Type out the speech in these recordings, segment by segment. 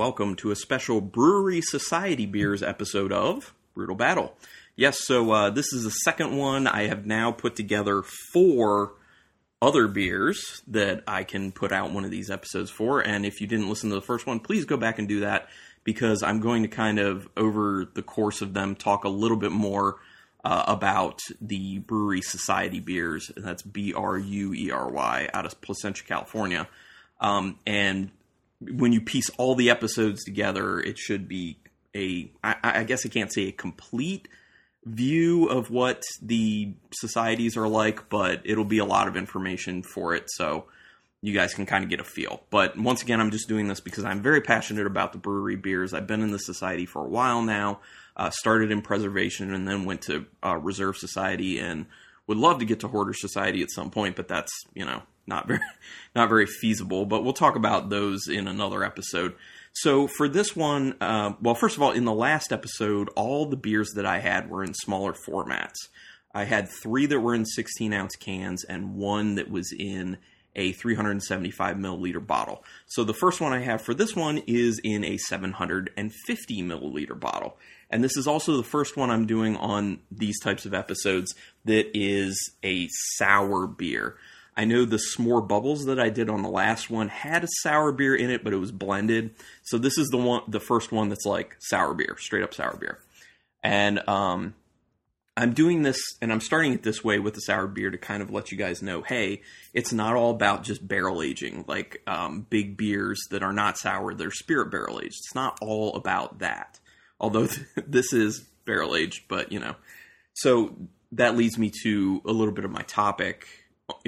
welcome to a special Bruery Society Beers episode of Brutal Battle. Yes, so uh, this is the second one. I have now put together four other beers that I can put out one of these episodes for. And if you didn't listen to the first one, please go back and do that because I'm going to kind of, over the course of them, talk a little bit more uh, about the Bruery Society beers. And that's B R U E R Y out of Placentia, California. Um, and when you piece all the episodes together, it should be a, I, I guess I can't say a complete view of what the societies are like, but it'll be a lot of information for it. So you guys can kind of get a feel. But once again, I'm just doing this because I'm very passionate about the Bruery beers. I've been in the society for a while now. Uh, started in preservation and then went to uh, reserve society and would love to get to hoarder society at some point, but that's you know not very not very feasible. But we'll talk about those in another episode. So for this one, uh, well, first of all, in the last episode, all the beers that I had were in smaller formats. I had three that were in 16 ounce cans and one that was in a 375 milliliter bottle. So the first one I have for this one is in a 750 milliliter bottle. And this is also the first one I'm doing on these types of episodes that is a sour beer. I know the s'more bubbles that I did on the last one had a sour beer in it, but it was blended. So this is the one, the first one that's like sour beer, straight up sour beer. And um, I'm doing this, and I'm starting it this way with the sour beer to kind of let you guys know, hey, it's not all about just barrel aging, like um, big beers that are not sour, they're spirit barrel aged. It's not all about that. Although this is barrel aged, but you know. So that leads me to a little bit of my topic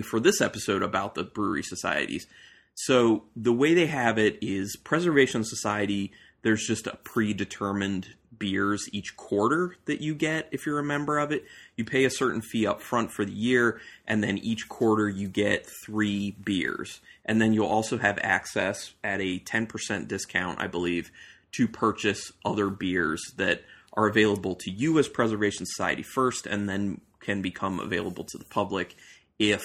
for this episode about the Bruery societies. So the way they have it is Preservation Society. There's just a predetermined beers each quarter that you get if you're a member of it. You pay a certain fee up front for the year, and then each quarter you get three beers. And then you'll also have access at a 10% discount, I believe, to purchase other beers that are available to you as Preservation Society first, and then can become available to the public if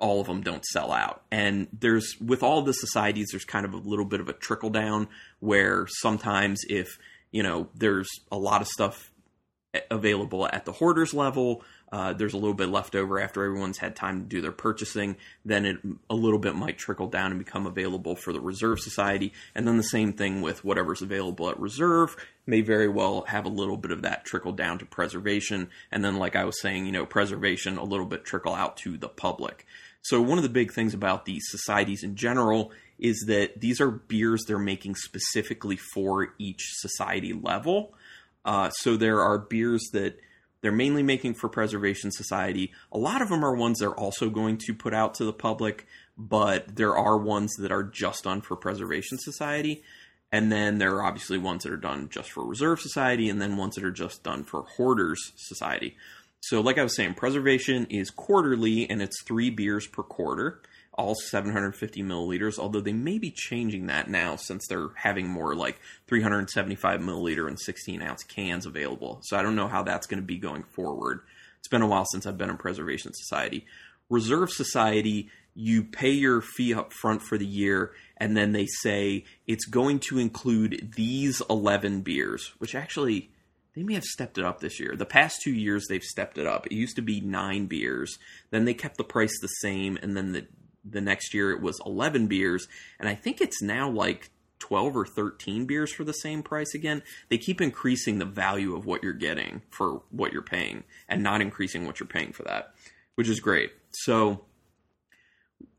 all of them don't sell out. And there's with all the societies, there's kind of a little bit of a trickle down where sometimes if you know there's a lot of stuff available at the hoarders level, uh, there's a little bit left over after everyone's had time to do their purchasing, then it a little bit might trickle down and become available for the reserve society. And then the same thing with whatever's available at reserve may very well have a little bit of that trickle down to preservation. And then, like I was saying, you know, preservation a little bit trickle out to the public. So one of the big things about these societies in general is that these are beers they're making specifically for each society level. Uh, so there are beers that they're mainly making for Preservation Society. A lot of them are ones they're also going to put out to the public, but there are ones that are just done for Preservation Society. And then there are obviously ones that are done just for Reserve Society, and then ones that are just done for Hoarders Society. So, like I was saying, preservation is quarterly and it's three beers per quarter all 750 milliliters, although they may be changing that now since they're having more like 375 milliliter and 16 ounce cans available. So I don't know how that's going to be going forward. It's been a while since I've been in Preservation Society. Reserve Society, you pay your fee up front for the year, and then they say it's going to include these 11 beers, which actually they may have stepped it up this year. The past two years, they've stepped it up. It used to be nine beers. Then they kept the price the same, and then the the next year it was 11 beers and i think it's now like 12 or 13 beers for the same price again. They keep increasing the value of what you're getting for what you're paying and not increasing what you're paying for that which is great. So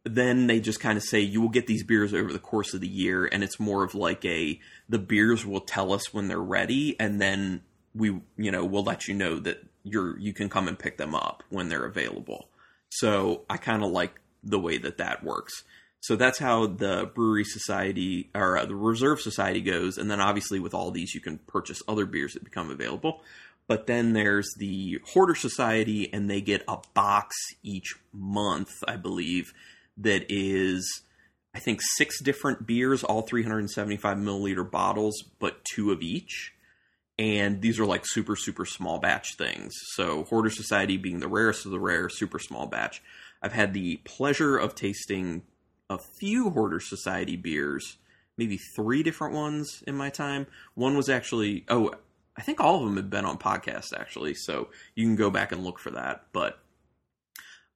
then they just kind of say you will get these beers over the course of the year and it's more of like a the beers will tell us when they're ready and then we you know we'll let you know that you're you can come and pick them up when they're available. So i kind of like the way that that works. So that's how the Bruery society or uh, the reserve society goes. And then obviously with all these, you can purchase other beers that become available. But then there's the hoarder society, and they get a box each month, I believe, that is, I think, six different beers, all 375 milliliter bottles, but two of each. And these are like super, super small batch things. So, Hoarder Society being the rarest of the rare, super small batch. I've had the pleasure of tasting a few Hoarder Society beers maybe three different ones in my time. One was actually oh, I think all of them have been on podcast actually, so you can go back and look for that. But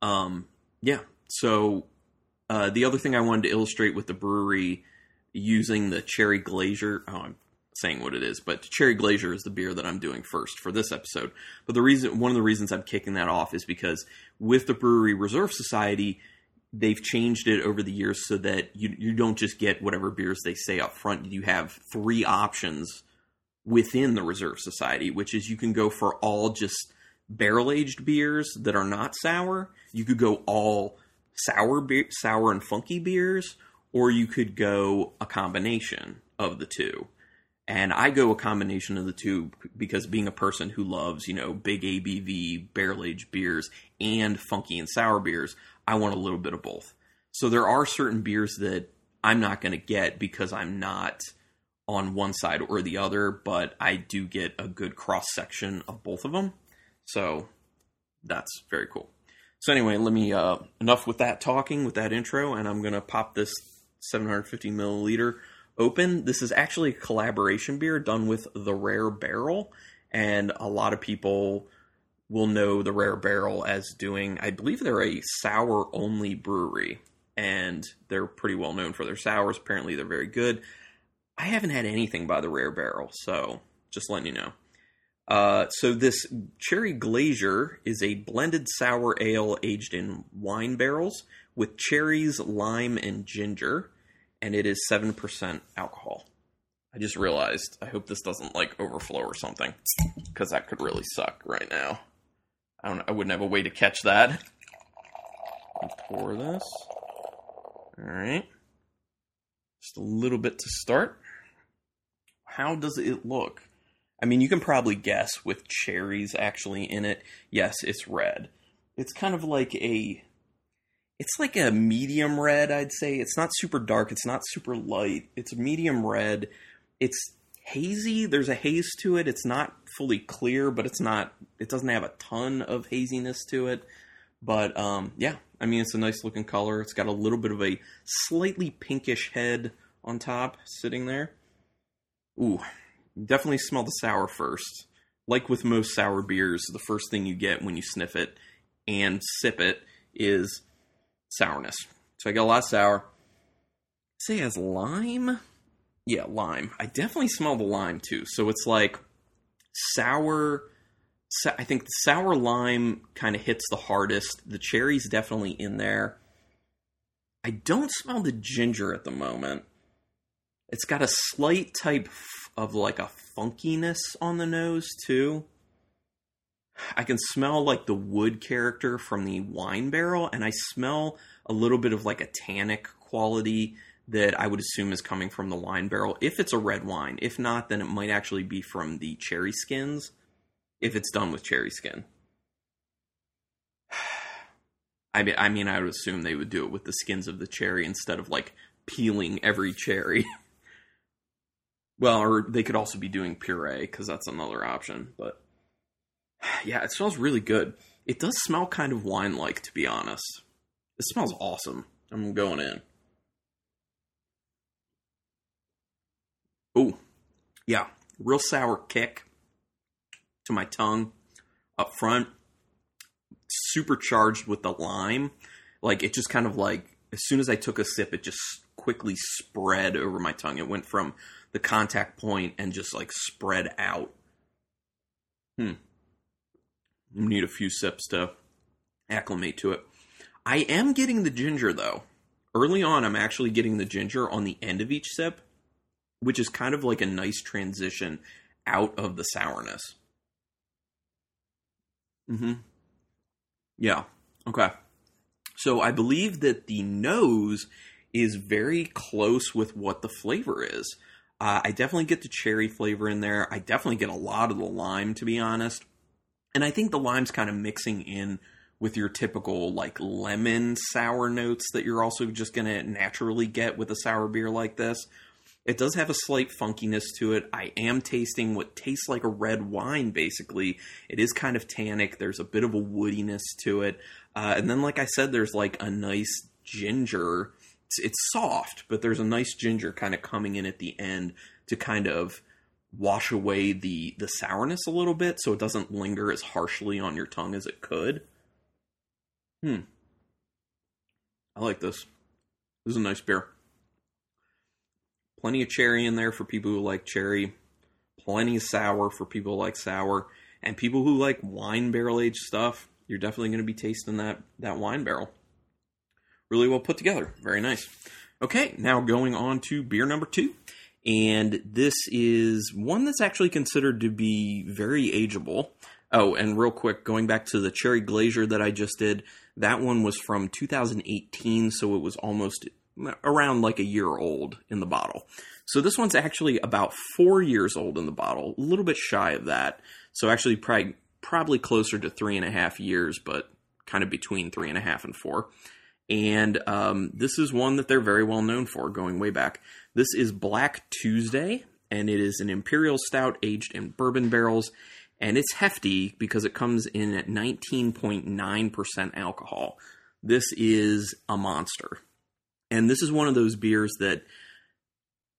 um, yeah. So uh, the other thing I wanted to illustrate with the Bruery using the cherry glacier. Oh, I'm saying what it is, but cherry glacier is the beer that I'm doing first for this episode. But the reason, one of the reasons I'm kicking that off is because with the Bruery Reserve Society, they've changed it over the years so that you you don't just get whatever beers they say up front. You have three options within the Reserve Society, which is you can go for all just barrel aged beers that are not sour. You could go all sour beer, sour and funky beers, or you could go a combination of the two. And I go a combination of the two because being a person who loves, you know, big ABV barrel aged beers and funky and sour beers, I want a little bit of both. So there are certain beers that I'm not going to get because I'm not on one side or the other, but I do get a good cross section of both of them. So that's very cool. So anyway, let me uh, enough with that talking with that intro, and I'm gonna pop this 750 milliliter open. This is actually a collaboration beer done with the Rare Barrel, and a lot of people will know the Rare Barrel as doing. I believe they're a sour only brewery, and they're pretty well known for their sours. Apparently, they're very good. I haven't had anything by the Rare Barrel, so just letting you know. Uh, so this cherry glacier is a blended sour ale aged in wine barrels with cherries, lime, and ginger, and it is seven percent alcohol. I just realized. I hope this doesn't like overflow or something, because that could really suck right now. I don't. I wouldn't have a way to catch that. pour this. All right. Just a little bit to start. How does it look? I mean, you can probably guess with cherries actually in it. Yes, it's red. It's kind of like a it's like a medium red, I'd say. It's not super dark, it's not super light. It's medium red. It's hazy. There's a haze to it. It's not fully clear, but it's not it doesn't have a ton of haziness to it. But um yeah, I mean it's a nice looking color. It's got a little bit of a slightly pinkish head on top sitting there. Ooh, definitely smell the sour first. Like with most sour beers, the first thing you get when you sniff it and sip it is sourness. So I get a lot of sour. say it has lime. Yeah, lime. I definitely smell the lime too. So it's like sour. I think the sour lime kind of hits the hardest. The cherry's definitely in there. I don't smell the ginger at the moment. It's got a slight type of like a funkiness on the nose too. I can smell like the wood character from the wine barrel, and I smell a little bit of like a tannic quality that I would assume is coming from the wine barrel. If it's a red wine, if not, then it might actually be from the cherry skins. If it's done with cherry skin, I mean, I mean, I would assume they would do it with the skins of the cherry instead of like peeling every cherry. Well, or they could also be doing puree because that's another option. But yeah, it smells really good. It does smell kind of wine like, to be honest. It smells awesome. I'm going in. Oh, yeah, real sour kick to my tongue up front. Supercharged with the lime. Like, it just kind of like, as soon as I took a sip, it just quickly spread over my tongue. It went from the contact point and just like spread out. Hmm. Need a few sips to acclimate to it. I am getting the ginger though. Early on, I'm actually getting the ginger on the end of each sip, which is kind of like a nice transition out of the sourness. Mm-hmm. Yeah. Okay. So I believe that the nose is very close with what the flavor is. Uh, I definitely get the cherry flavor in there. I definitely get a lot of the lime, to be honest. And I think the lime's kind of mixing in with your typical like lemon sour notes that you're also just going to naturally get with a sour beer like this. It does have a slight funkiness to it. I am tasting what tastes like a red wine, basically. It is kind of tannic. There's a bit of a woodiness to it. Uh, and then, like I said, there's like a nice ginger it's, it's soft, but there's a nice ginger kind of coming in at the end to kind of wash away the the sourness a little bit so it doesn't linger as harshly on your tongue as it could. Hmm. I like this. This is a nice beer. Plenty of cherry in there for people who like cherry. Plenty of sour for people who like sour. And people who like wine barrel aged stuff, you're definitely going to be tasting that, that wine barrel. Really well put together. Very nice. Okay, now going on to beer number two. And this is one that's actually considered to be very ageable. Oh, and real quick, going back to the cherry glacier that I just did, that one was from 2018, so it was almost around like a year old in the bottle. So this one's actually about four years old in the bottle, a little bit shy of that. So actually, probably probably closer to three and a half years, but kind of between three and a half and four. And um, this is one that they're very well known for, going way back. This is Black Tuesday, and it is an imperial stout aged in bourbon barrels and it's hefty because it comes in at 19.9% alcohol. This is a monster. And this is one of those beers that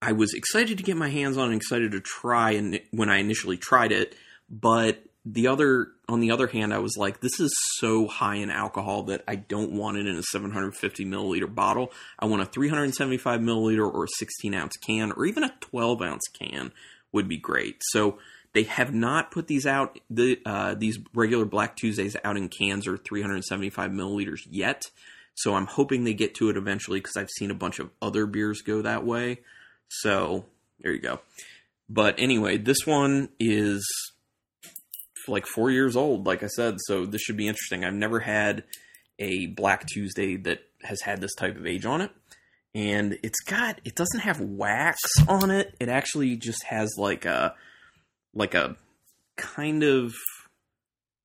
I was excited to get my hands on and excited to try and when I initially tried it, but the other on the other hand, I was like, this is so high in alcohol that I don't want it in a 750 milliliter bottle. I want a 375 milliliter or a 16 ounce can, or even a 12 ounce can would be great. So they have not put these out, the uh, these regular Black Tuesdays out in cans or 375 milliliters yet. So I'm hoping they get to it eventually because I've seen a bunch of other beers go that way. So there you go. But anyway, this one is like four years old, like I said. So this should be interesting. I've never had a Black Tuesday that has had this type of age on it. And it's got, it doesn't have wax on it. It actually just has like a, like a kind of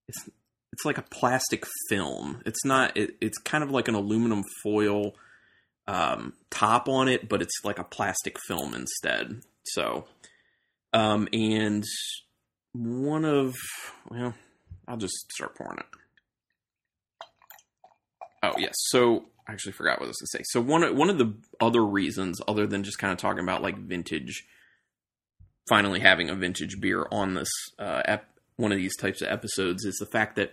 it's it's like a plastic film. It's not. It, it's kind of like an aluminum foil um, top on it, but it's like a plastic film instead. So, um, and one of well, I'll just start pouring it. Oh yes, so I actually forgot what I was to say. So one one of the other reasons, other than just kind of talking about like vintage finally having a vintage beer on this uh, ep- one of these types of episodes is the fact that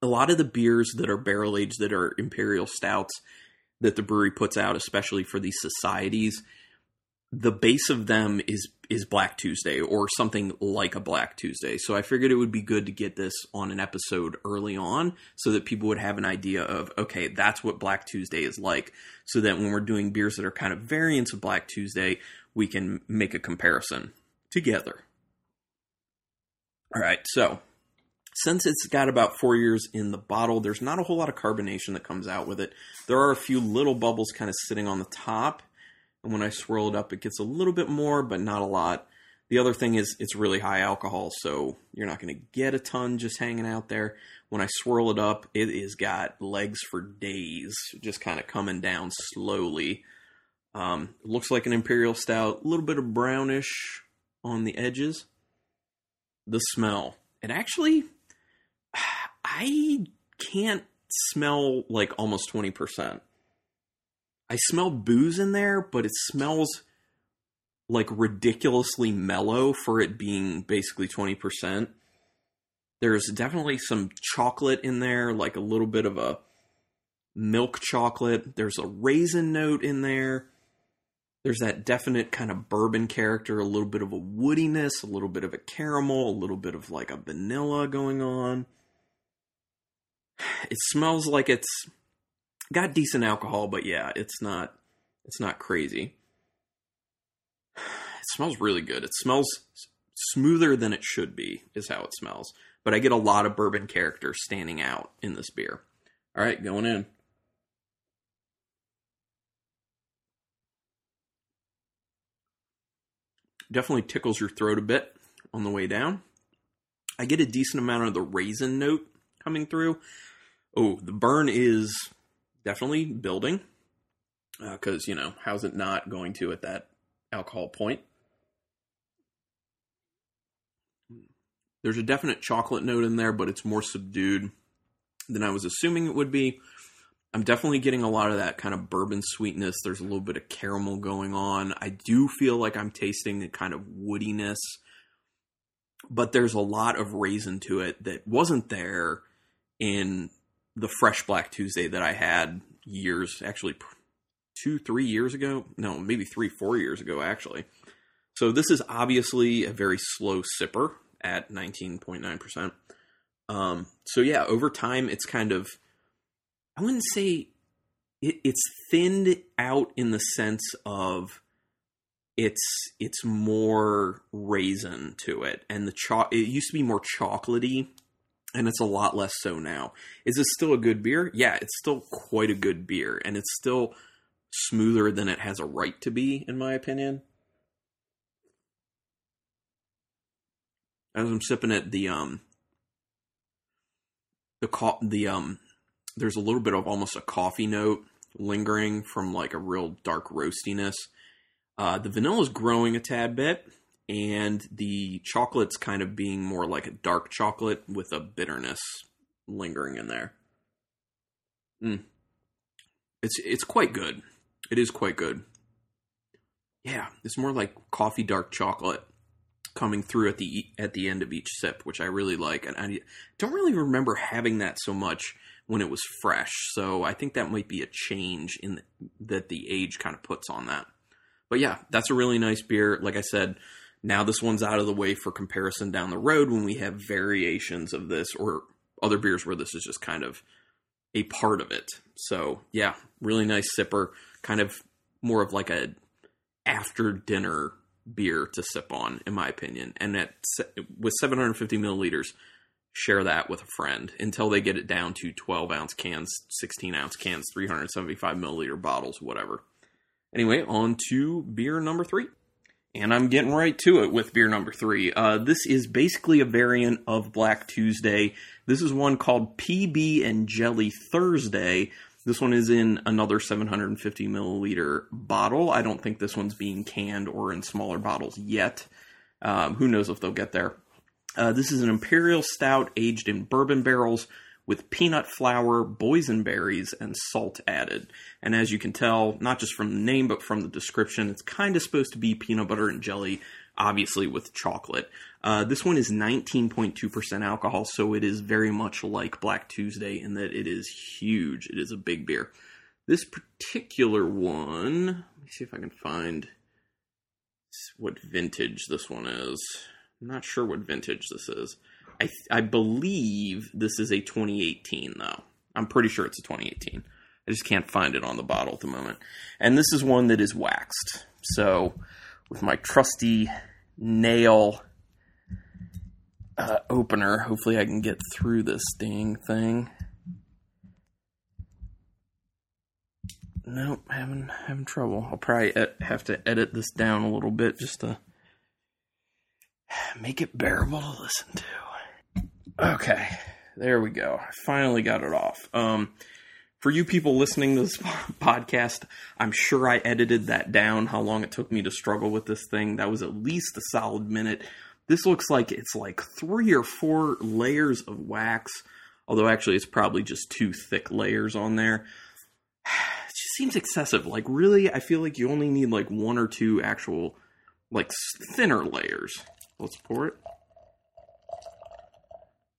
a lot of the beers that are barrel aged that are imperial stouts that the brewery puts out, especially for these societies, the base of them is is Black Tuesday or something like a Black Tuesday. So I figured it would be good to get this on an episode early on so that people would have an idea of okay, that's what Black Tuesday is like so that when we're doing beers that are kind of variants of Black Tuesday, we can make a comparison together. All right, so since it's got about four years in the bottle, there's not a whole lot of carbonation that comes out with it. There are a few little bubbles kind of sitting on the top, when I swirl it up, it gets a little bit more, but not a lot. The other thing is it's really high alcohol, so you're not going to get a ton just hanging out there. When I swirl it up, it has got legs for days, just kind of coming down slowly. Um, looks like an imperial stout, a little bit of brownish on the edges. The smell. It actually, I can't smell like almost 20%. I smell booze in there, but it smells like ridiculously mellow for it being basically 20%. There's definitely some chocolate in there, like a little bit of a milk chocolate. There's a raisin note in there. There's that definite kind of bourbon character, a little bit of a woodiness, a little bit of a caramel, a little bit of like a vanilla going on. It smells like it's got decent alcohol, but yeah, it's not it's not crazy. It smells really good. It smells smoother than it should be, is how it smells. But I get a lot of bourbon character standing out in this beer. All right, going in. definitely tickles your throat a bit on the way down. I get a decent amount of the raisin note coming through. Oh, the burn is definitely building because, uh, you know, how's it not going to at that alcohol point? There's a definite chocolate note in there, but it's more subdued than I was assuming it would be. I'm definitely getting a lot of that kind of bourbon sweetness. There's a little bit of caramel going on. I do feel like I'm tasting a kind of woodiness, but there's a lot of raisin to it that wasn't there in the fresh Black Tuesday that I had years, actually two, three years ago. No, maybe three, four years ago, actually. So this is obviously a very slow sipper at 19.9%. Um, so yeah, over time, it's kind of, I wouldn't say it, it's thinned out in the sense of it's it's more raisin to it, and the cho- it used to be more chocolatey, and it's a lot less so now. Is it still a good beer? Yeah, it's still quite a good beer, and it's still smoother than it has a right to be, in my opinion. As I'm sipping it, the um the co- the um there's a little bit of almost a coffee note lingering from like a real dark roastiness. Uh, the vanilla is growing a tad bit, and the chocolate's kind of being more like a dark chocolate with a bitterness lingering in there. Mm. It's it's quite good. It is quite good. Yeah, it's more like coffee dark chocolate coming through at the at the end of each sip, which I really like. And I don't really remember having that so much when it was fresh. So I think that might be a change in the, that the age kind of puts on that. But yeah, that's a really nice beer. Like I said, now this one's out of the way for comparison down the road when we have variations of this or other beers where this is just kind of a part of it. So yeah, really nice sipper, kind of more of like a after dinner beer to sip on, in my opinion. And at with 750 milliliters, share that with a friend until they get it down to 12 ounce cans, 16 ounce cans, 375 milliliter bottles, whatever. Anyway, on to beer number three. And I'm getting right to it with beer number three. Uh, this is basically a variant of Black Tuesday. This is one called PB and Jelly Thursday. This one is in another 750 milliliter bottle. I don't think this one's being canned or in smaller bottles yet. Um, who knows if they'll get there. Uh, this is an imperial stout aged in bourbon barrels with peanut flour, boysenberries, and salt added. And as you can tell, not just from the name but from the description, it's kind of supposed to be peanut butter and jelly, obviously with chocolate. Uh, this one is 19.2% alcohol, so it is very much like Black Tuesday in that it is huge. It is a big beer. This particular one, let me see if I can find what vintage this one is. I'm not sure what vintage this is. I I believe this is a 2018 though. I'm pretty sure it's a 2018. I just can't find it on the bottle at the moment. And this is one that is waxed. So with my trusty nail uh, opener, hopefully I can get through this dang thing. Nope, having having trouble. I'll probably have to edit this down a little bit just to make it bearable to listen to. Okay, there we go. I finally got it off. Um, for you people listening to this podcast, I'm sure I edited that down. How long it took me to struggle with this thing? That was at least a solid minute. This looks like it's like three or four layers of wax, although actually it's probably just two thick layers on there. It just seems excessive. Like, really, I feel like you only need like one or two actual, like, thinner layers. Let's pour it.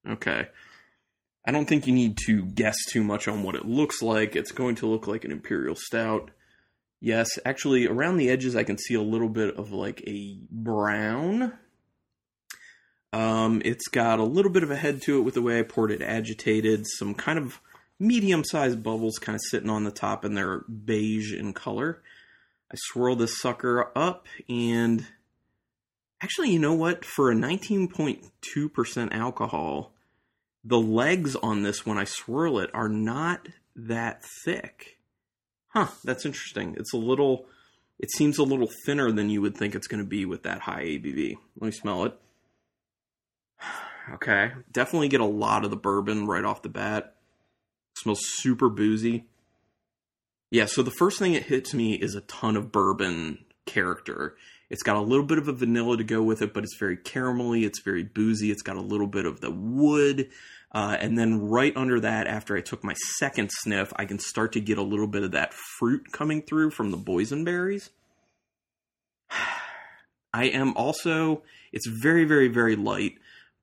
Okay. I don't think you need to guess too much on what it looks like. It's going to look like an Imperial Stout. Yes, actually, around the edges, I can see a little bit of like a brown. Um, it's got a little bit of a head to it with the way I poured it agitated. Some kind of medium sized bubbles kind of sitting on the top, and they're beige in color. I swirl this sucker up, and actually, you know what? For a 19.2% alcohol, the legs on this when I swirl it are not that thick. Huh, that's interesting. It's a little it seems a little thinner than you would think it's going to be with that high ABV. Let me smell it. Okay, definitely get a lot of the bourbon right off the bat. Smells super boozy. Yeah, so the first thing it hits me is a ton of bourbon character. It's got a little bit of a vanilla to go with it, but it's very caramelly. It's very boozy. It's got a little bit of the wood. Uh, and then right under that, after I took my second sniff, I can start to get a little bit of that fruit coming through from the boysenberries. I am also, it's very, very, very light,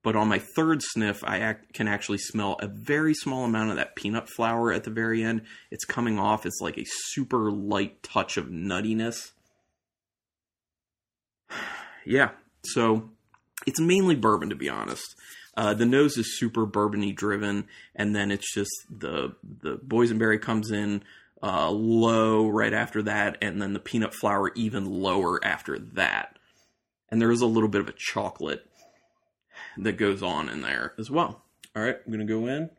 but on my third sniff, I can actually smell a very small amount of that peanut flour at the very end. It's coming off. It's like a super light touch of nuttiness. yeah, so it's mainly bourbon, to be honest. Uh, the nose is super bourbony driven, and then it's just the the boysenberry comes in uh, low right after that, and then the peanut flour even lower after that. And there is a little bit of a chocolate that goes on in there as well. All right, I'm gonna go in.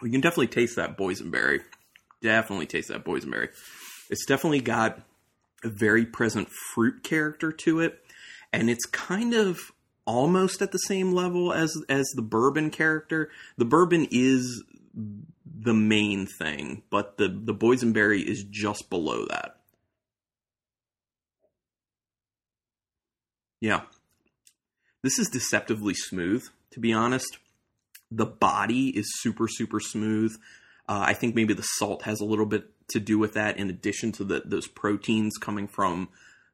We can definitely taste that boysenberry. Definitely taste that boysenberry. It's definitely got a very present fruit character to it, and it's kind of almost at the same level as as the bourbon character. The bourbon is the main thing, but the the boysenberry is just below that. Yeah. This is deceptively smooth, to be honest. The body is super, super smooth. Uh, I think maybe the salt has a little bit to do with that, in addition to the, those proteins coming from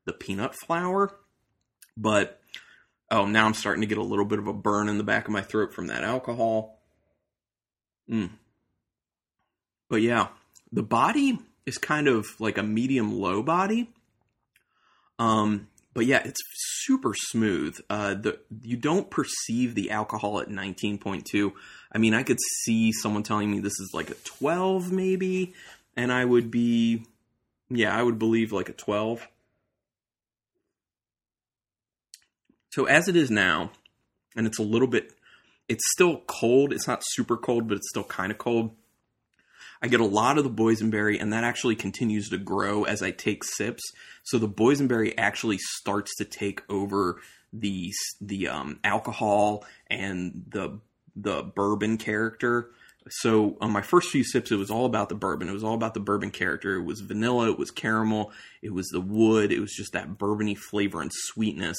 the peanut flour. But oh, now I'm starting to get a little bit of a burn in the back of my throat from that alcohol. Mm. But yeah, the body is kind of like a medium low body. Um, but yeah, it's super smooth. Uh, the you don't perceive the alcohol at 19.2. I mean, I could see someone telling me this is like a 12 maybe, and I would be yeah, I would believe like a 12. So as it is now, and it's a little bit it's still cold. It's not super cold, but it's still kind of cold. I get a lot of the boysenberry, and that actually continues to grow as I take sips. So the boysenberry actually starts to take over the the um, alcohol and the the bourbon character. So on my first few sips, it was all about the bourbon. It was all about the bourbon character. It was vanilla. It was caramel. It was the wood. It was just that bourbony flavor and sweetness.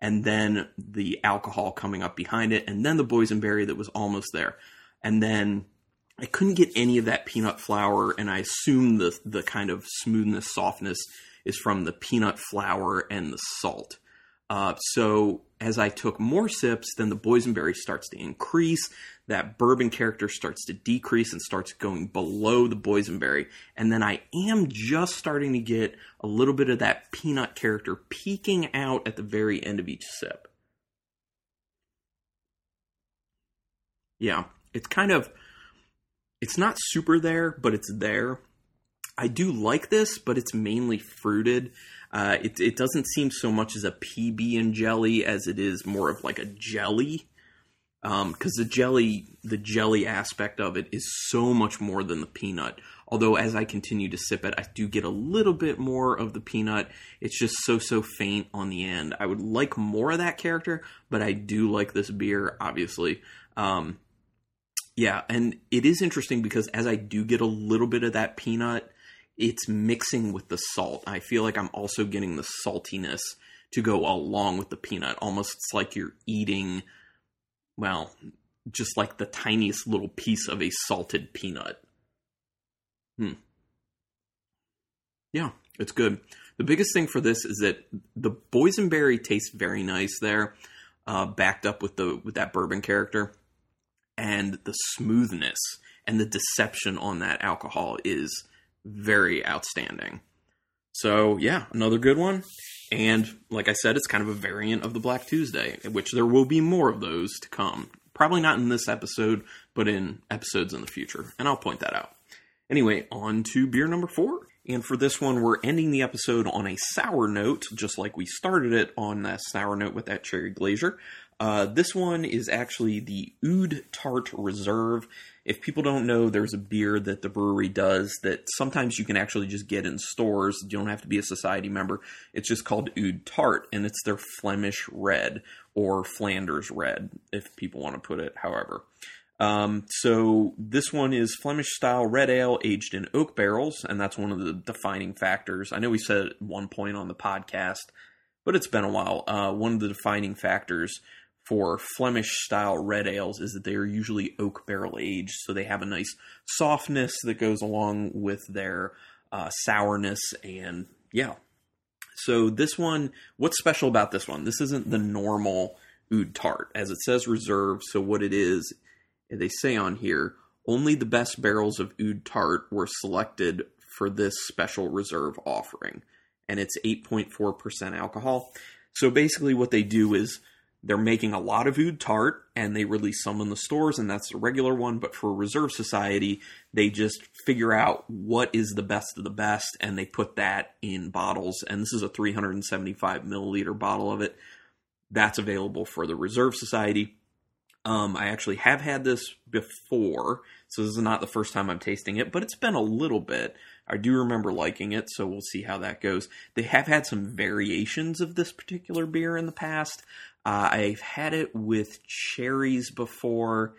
And then the alcohol coming up behind it, and then the boysenberry that was almost there. And then I couldn't get any of that peanut flour, and I assume the the kind of smoothness, softness is from the peanut flour and the salt. Uh, so as I took more sips, then the boysenberry starts to increase. That bourbon character starts to decrease and starts going below the boysenberry, and then I am just starting to get a little bit of that peanut character peeking out at the very end of each sip. Yeah, it's kind of it's not super there, but it's there. I do like this, but it's mainly fruited. Uh, it, it doesn't seem so much as a PB and jelly as it is more of like a jelly. Because um, the jelly, the jelly aspect of it is so much more than the peanut. Although as I continue to sip it, I do get a little bit more of the peanut. It's just so so faint on the end. I would like more of that character, but I do like this beer, obviously. Um, yeah, and it is interesting because as I do get a little bit of that peanut, it's mixing with the salt. I feel like I'm also getting the saltiness to go along with the peanut. Almost it's like you're eating, well, just like the tiniest little piece of a salted peanut. Hmm. Yeah, it's good. The biggest thing for this is that the boysenberry tastes very nice there, uh, backed up with the with that bourbon character and the smoothness and the deception on that alcohol is very outstanding. So, yeah, another good one. And like I said, it's kind of a variant of the Black Tuesday, which there will be more of those to come. Probably not in this episode, but in episodes in the future. And I'll point that out. Anyway, on to beer number four. And for this one, we're ending the episode on a sour note, just like we started it on that sour note with that cherry glacier. Uh, this one is actually the Oude Tart Reserve. If people don't know, there's a beer that the brewery does that sometimes you can actually just get in stores. You don't have to be a society member. It's just called Oude Tart, and it's their Flemish Red or Flanders Red, if people want to put it however. Um, so this one is Flemish style red ale aged in oak barrels, and that's one of the defining factors. I know we said at one point on the podcast, but it's been a while. Uh, one of the defining factors for Flemish style red ales is that they are usually oak barrel aged, so they have a nice softness that goes along with their uh, sourness, and yeah. So this one, what's special about this one? This isn't the normal oude tart, as it says reserve. So what it is, they say on here, only the best barrels of oude tart were selected for this special reserve offering, and it's 8.4% alcohol. So basically, what they do is they're making a lot of oude tart and they release some in the stores and that's a regular one but for reserve society they just figure out what is the best of the best and they put that in bottles and this is a 375 milliliter bottle of it that's available for the reserve society um, i actually have had this before so this is not the first time i'm tasting it but it's been a little bit I do remember liking it, so we'll see how that goes. They have had some variations of this particular beer in the past. Uh, I've had it with cherries before,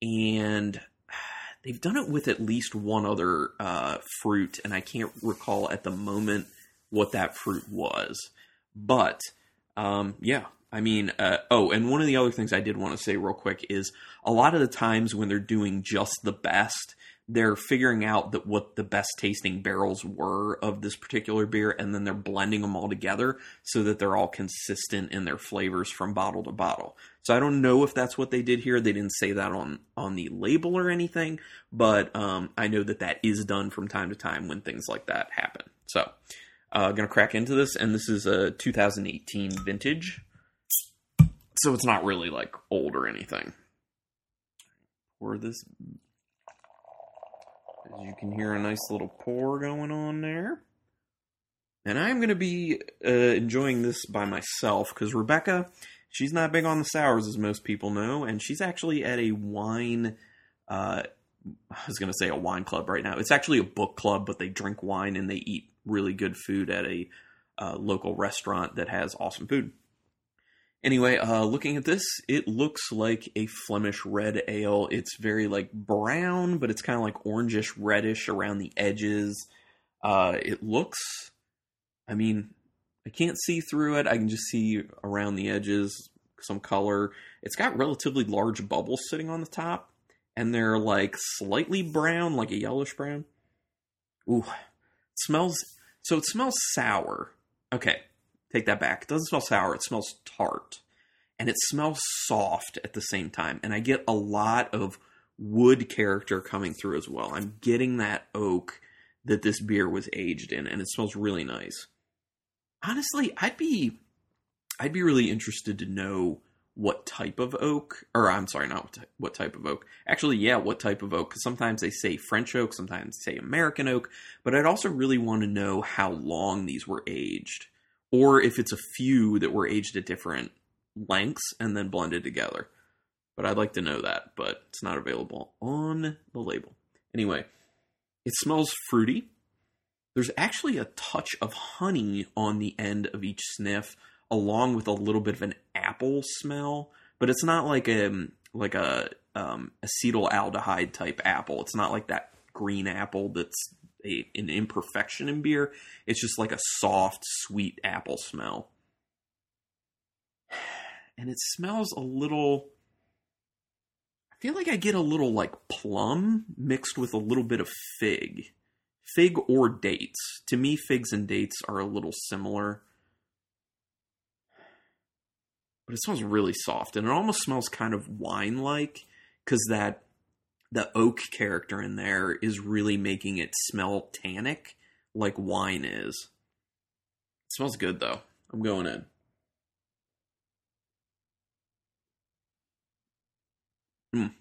and they've done it with at least one other uh, fruit, and I can't recall at the moment what that fruit was. But um, yeah, I mean, uh, oh, and one of the other things I did want to say real quick is a lot of the times when they're doing just the best, they're figuring out that what the best tasting barrels were of this particular beer and then they're blending them all together so that they're all consistent in their flavors from bottle to bottle. So I don't know if that's what they did here. They didn't say that on on the label or anything, but um, I know that that is done from time to time when things like that happen. So uh, gonna crack into this, and this is a 2018 vintage, so it's not really like old or anything. Pour this as you can hear a nice little pour going on there. And I'm going to be uh, enjoying this by myself because Rebecca, she's not big on the sours, as most people know, and she's actually at a wine. Uh, I was going to say a wine club right now. It's actually a book club, but they drink wine and they eat really good food at a uh, local restaurant that has awesome food. Anyway, uh, looking at this, it looks like a Flemish red ale. It's very like brown, but it's kind of like orangish reddish around the edges. Uh, it looks, I mean, I can't see through it. I can just see around the edges some color. It's got relatively large bubbles sitting on the top, and they're like slightly brown, like a yellowish brown. Ooh, it smells. So it smells sour. Okay, Take that back. It doesn't smell sour, it smells tart. And it smells soft at the same time. And I get a lot of wood character coming through as well. I'm getting that oak that this beer was aged in, and it smells really nice. Honestly, I'd be I'd be really interested to know what type of oak, or I'm sorry, not what type, what type of oak. Actually, yeah, what type of oak? Because sometimes they say French oak, sometimes they say American oak. But I'd also really want to know how long these were aged or if it's a few that were aged at different lengths and then blended together. But I'd like to know that, but it's not available on the label. Anyway, it smells fruity. There's actually a touch of honey on the end of each sniff, along with a little bit of an apple smell. But it's not like a like a um, acetaldehyde type apple. It's not like that green apple that's a, an imperfection in beer. It's just like a soft, sweet apple smell. And it smells a little. I feel like I get a little like plum mixed with a little bit of fig. Fig or dates. To me, figs and dates are a little similar. But it smells really soft and it almost smells kind of wine like because that the oak character in there is really making it smell tannic like wine is. It smells good though. I'm going in. Mm.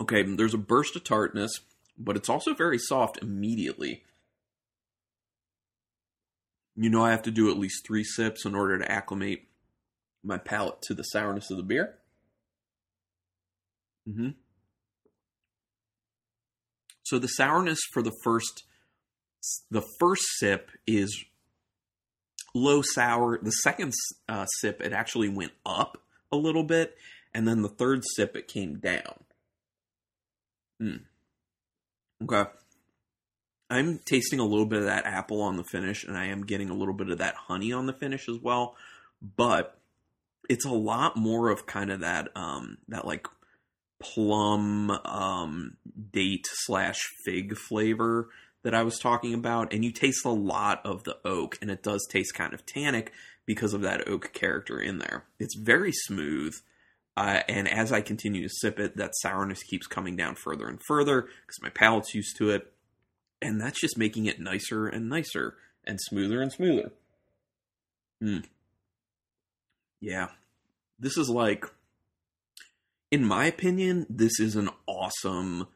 Okay, there's a burst of tartness, but it's also very soft immediately. You know, I have to do at least three sips in order to acclimate my palate to the sourness of the beer. Mm-hmm. So the sourness for the first the first sip is low sour. The second uh, sip it actually went up a little bit, and then the third sip it came down. Mm. Okay. I'm tasting a little bit of that apple on the finish, and I am getting a little bit of that honey on the finish as well. But it's a lot more of kind of that um that like plum um date slash fig flavor that I was talking about, and you taste a lot of the oak, and it does taste kind of tannic because of that oak character in there. It's very smooth. Uh, and as I continue to sip it, that sourness keeps coming down further and further because my palate's used to it. And that's just making it nicer and nicer and smoother and smoother. Hmm. Yeah. This is like, in my opinion, this is an awesome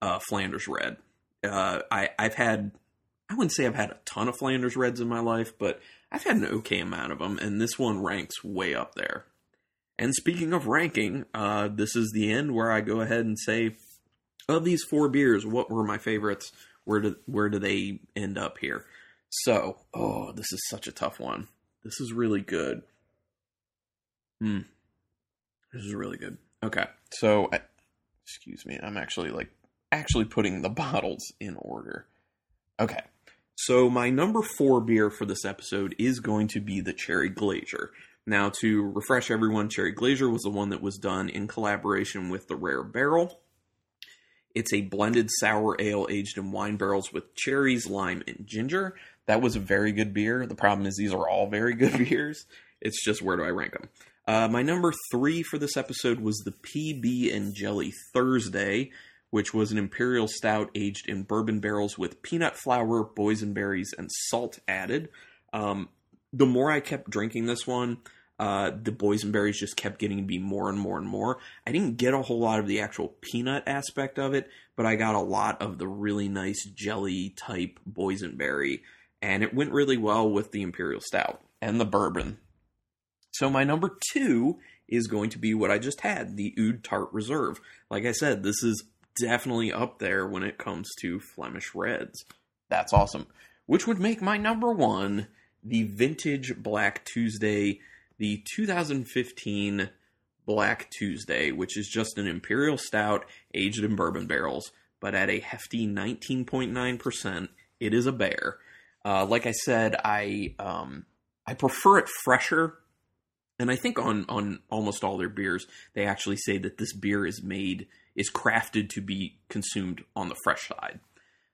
uh, Flanders Red. Uh, I, I've had, I wouldn't say I've had a ton of Flanders Reds in my life, but I've had an okay amount of them, and this one ranks way up there. And speaking of ranking, uh, this is the end where I go ahead and say, of these four beers, what were my favorites? Where do where do they end up here? So, oh, this is such a tough one. This is really good. Hmm. This is really good. Okay, so I, excuse me, I'm actually like actually putting the bottles in order. Okay, so my number four beer for this episode is going to be the Cherry Glacier. Now, to refresh everyone, Cherry Glacier was the one that was done in collaboration with the Rare Barrel. It's a blended sour ale aged in wine barrels with cherries, lime, and ginger. That was a very good beer. The problem is these are all very good beers. It's just where do I rank them? Uh, my number three for this episode was the PB and Jelly Thursday, which was an imperial stout aged in bourbon barrels with peanut flour, boysenberries, and salt added. Um, the more I kept drinking this one, uh, the boysenberries just kept getting to be more and more and more. I didn't get a whole lot of the actual peanut aspect of it, but I got a lot of the really nice jelly type boysenberry, and it went really well with the imperial stout and the bourbon. So my number two is going to be what I just had, the Oude Tart Reserve. Like I said, this is definitely up there when it comes to Flemish Reds. That's awesome. Which would make my number one the vintage Black Tuesday, the 2015 Black Tuesday, which is just an imperial stout aged in bourbon barrels, but at a hefty 19.9%. It is a bear. Uh, like I said, I um, I prefer it fresher, and I think on on almost all their beers, they actually say that this beer is made is crafted to be consumed on the fresh side.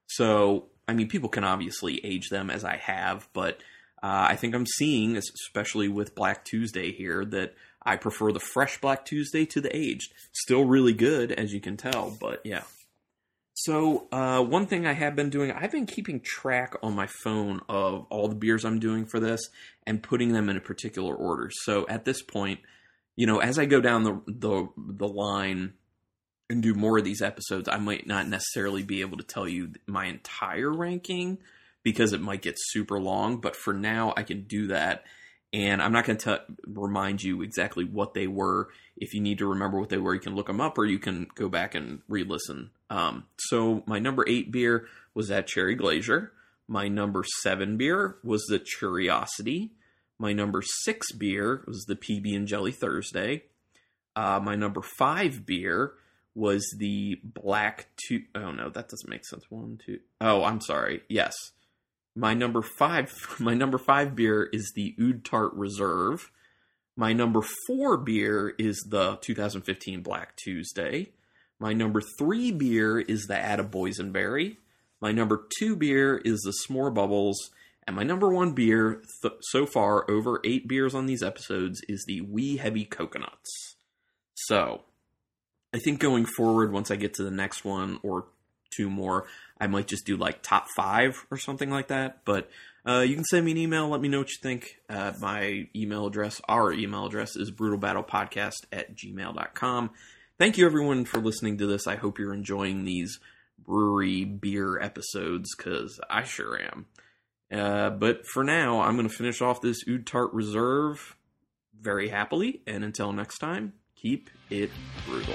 So, I mean, people can obviously age them as I have, but uh, I think I'm seeing, especially with Black Tuesday here, that I prefer the fresh Black Tuesday to the aged. Still really good, as you can tell, but yeah. So, uh, one thing I have been doing, I've been keeping track on my phone of all the beers I'm doing for this and putting them in a particular order. So, at this point, you know, as I go down the the, the line and do more of these episodes, I might not necessarily be able to tell you my entire ranking because it might get super long. But for now, I can do that. And I'm not going to remind you exactly what they were. If you need to remember what they were, you can look them up or you can go back and re listen. Um, so, my number eight beer was that Cherry Glacier. My number seven beer was the Curiosity. My number six beer was the PB and Jelly Thursday. Uh, my number five beer was the Black Two. Oh no, that doesn't make sense. One, two. Oh, I'm sorry. Yes, my number five, my number five beer is the Oude Tart Reserve. My number four beer is the 2015 Black Tuesday. My number three beer is the Atta Boysenberry. My number two beer is the S'more Bubbles. And my number one beer th- so far, over eight beers on these episodes, is the Wee Heavy Coconuts. So, I think going forward, once I get to the next one or two more, I might just do like top five or something like that. But uh, you can send me an email. Let me know what you think. Uh, my email address, our email address, is brutalbattlepodcast at gmail.com. Thank you, everyone, for listening to this. I hope you're enjoying these brewery beer episodes because I sure am. Uh, but for now, I'm going to finish off this Oude Tart Reserve very happily. And until next time, keep it brutal.